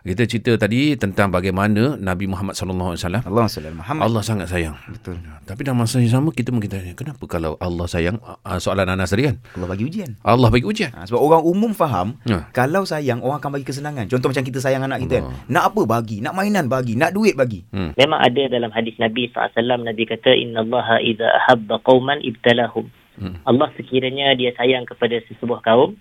Kita cerita tadi tentang bagaimana Nabi Muhammad sallallahu alaihi wasallam Allah Muhammad. Allah sangat sayang. Betul. Tapi dalam masa yang sama kita mungkin tanya, kenapa kalau Allah sayang soalan Anas tadi kan? Allah bagi ujian. Allah bagi ujian. Ha, sebab orang umum faham Ha. kalau sayang orang akan bagi kesenangan. Contoh macam kita sayang anak kita kan. Nak apa bagi, nak mainan bagi, nak duit bagi. Hmm. Memang ada dalam hadis Nabi SAW, Nabi kata, Inna Allah idha ahabba qawman ibtalahum. Hmm. Allah sekiranya dia sayang kepada sesebuah kaum,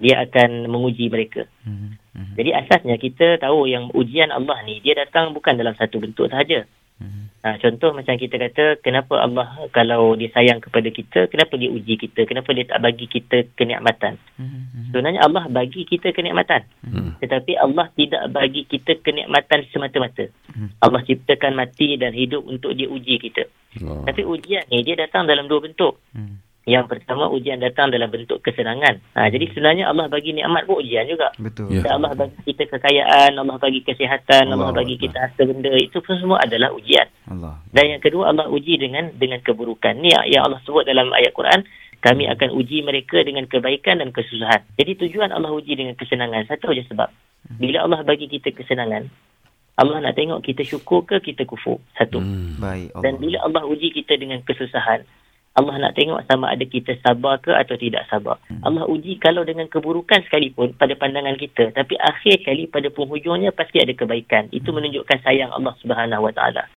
dia akan menguji mereka. Hmm. Hmm. Jadi asasnya kita tahu yang ujian Allah ni, dia datang bukan dalam satu bentuk sahaja. Hmm. Ha, contoh macam kita kata, kenapa Allah kalau dia sayang kepada kita, kenapa dia uji kita? Kenapa dia tak bagi kita kenikmatan? Hmm. Sebenarnya Allah bagi kita kenikmatan. Hmm. Tetapi Allah tidak bagi kita kenikmatan semata-mata. Hmm. Allah ciptakan mati dan hidup untuk dia uji kita. Oh. Tapi ujian ni dia datang dalam dua bentuk. Hmm. Yang pertama ujian datang dalam bentuk kesenangan. Ha, jadi sebenarnya Allah bagi nikmat pun ujian juga. Betul. Ya. Allah bagi kita kekayaan, Allah bagi kesihatan, Allah, Allah bagi Akbar. kita harta benda. Itu pun semua adalah ujian. Allah. Dan yang kedua Allah uji dengan dengan keburukan. Ni yang yang Allah sebut dalam ayat Quran. Kami akan uji mereka dengan kebaikan dan kesusahan. Jadi tujuan Allah uji dengan kesenangan. Satu aja sebab. Bila Allah bagi kita kesenangan, Allah nak tengok kita syukur ke kita kufur. Satu. Hmm. Baik. Allah. Dan bila Allah uji kita dengan kesusahan, Allah nak tengok sama ada kita sabar ke atau tidak sabar. Allah uji kalau dengan keburukan sekalipun pada pandangan kita, tapi akhir kali pada penghujungnya pasti ada kebaikan. Itu menunjukkan sayang Allah Subhanahu Wa Taala.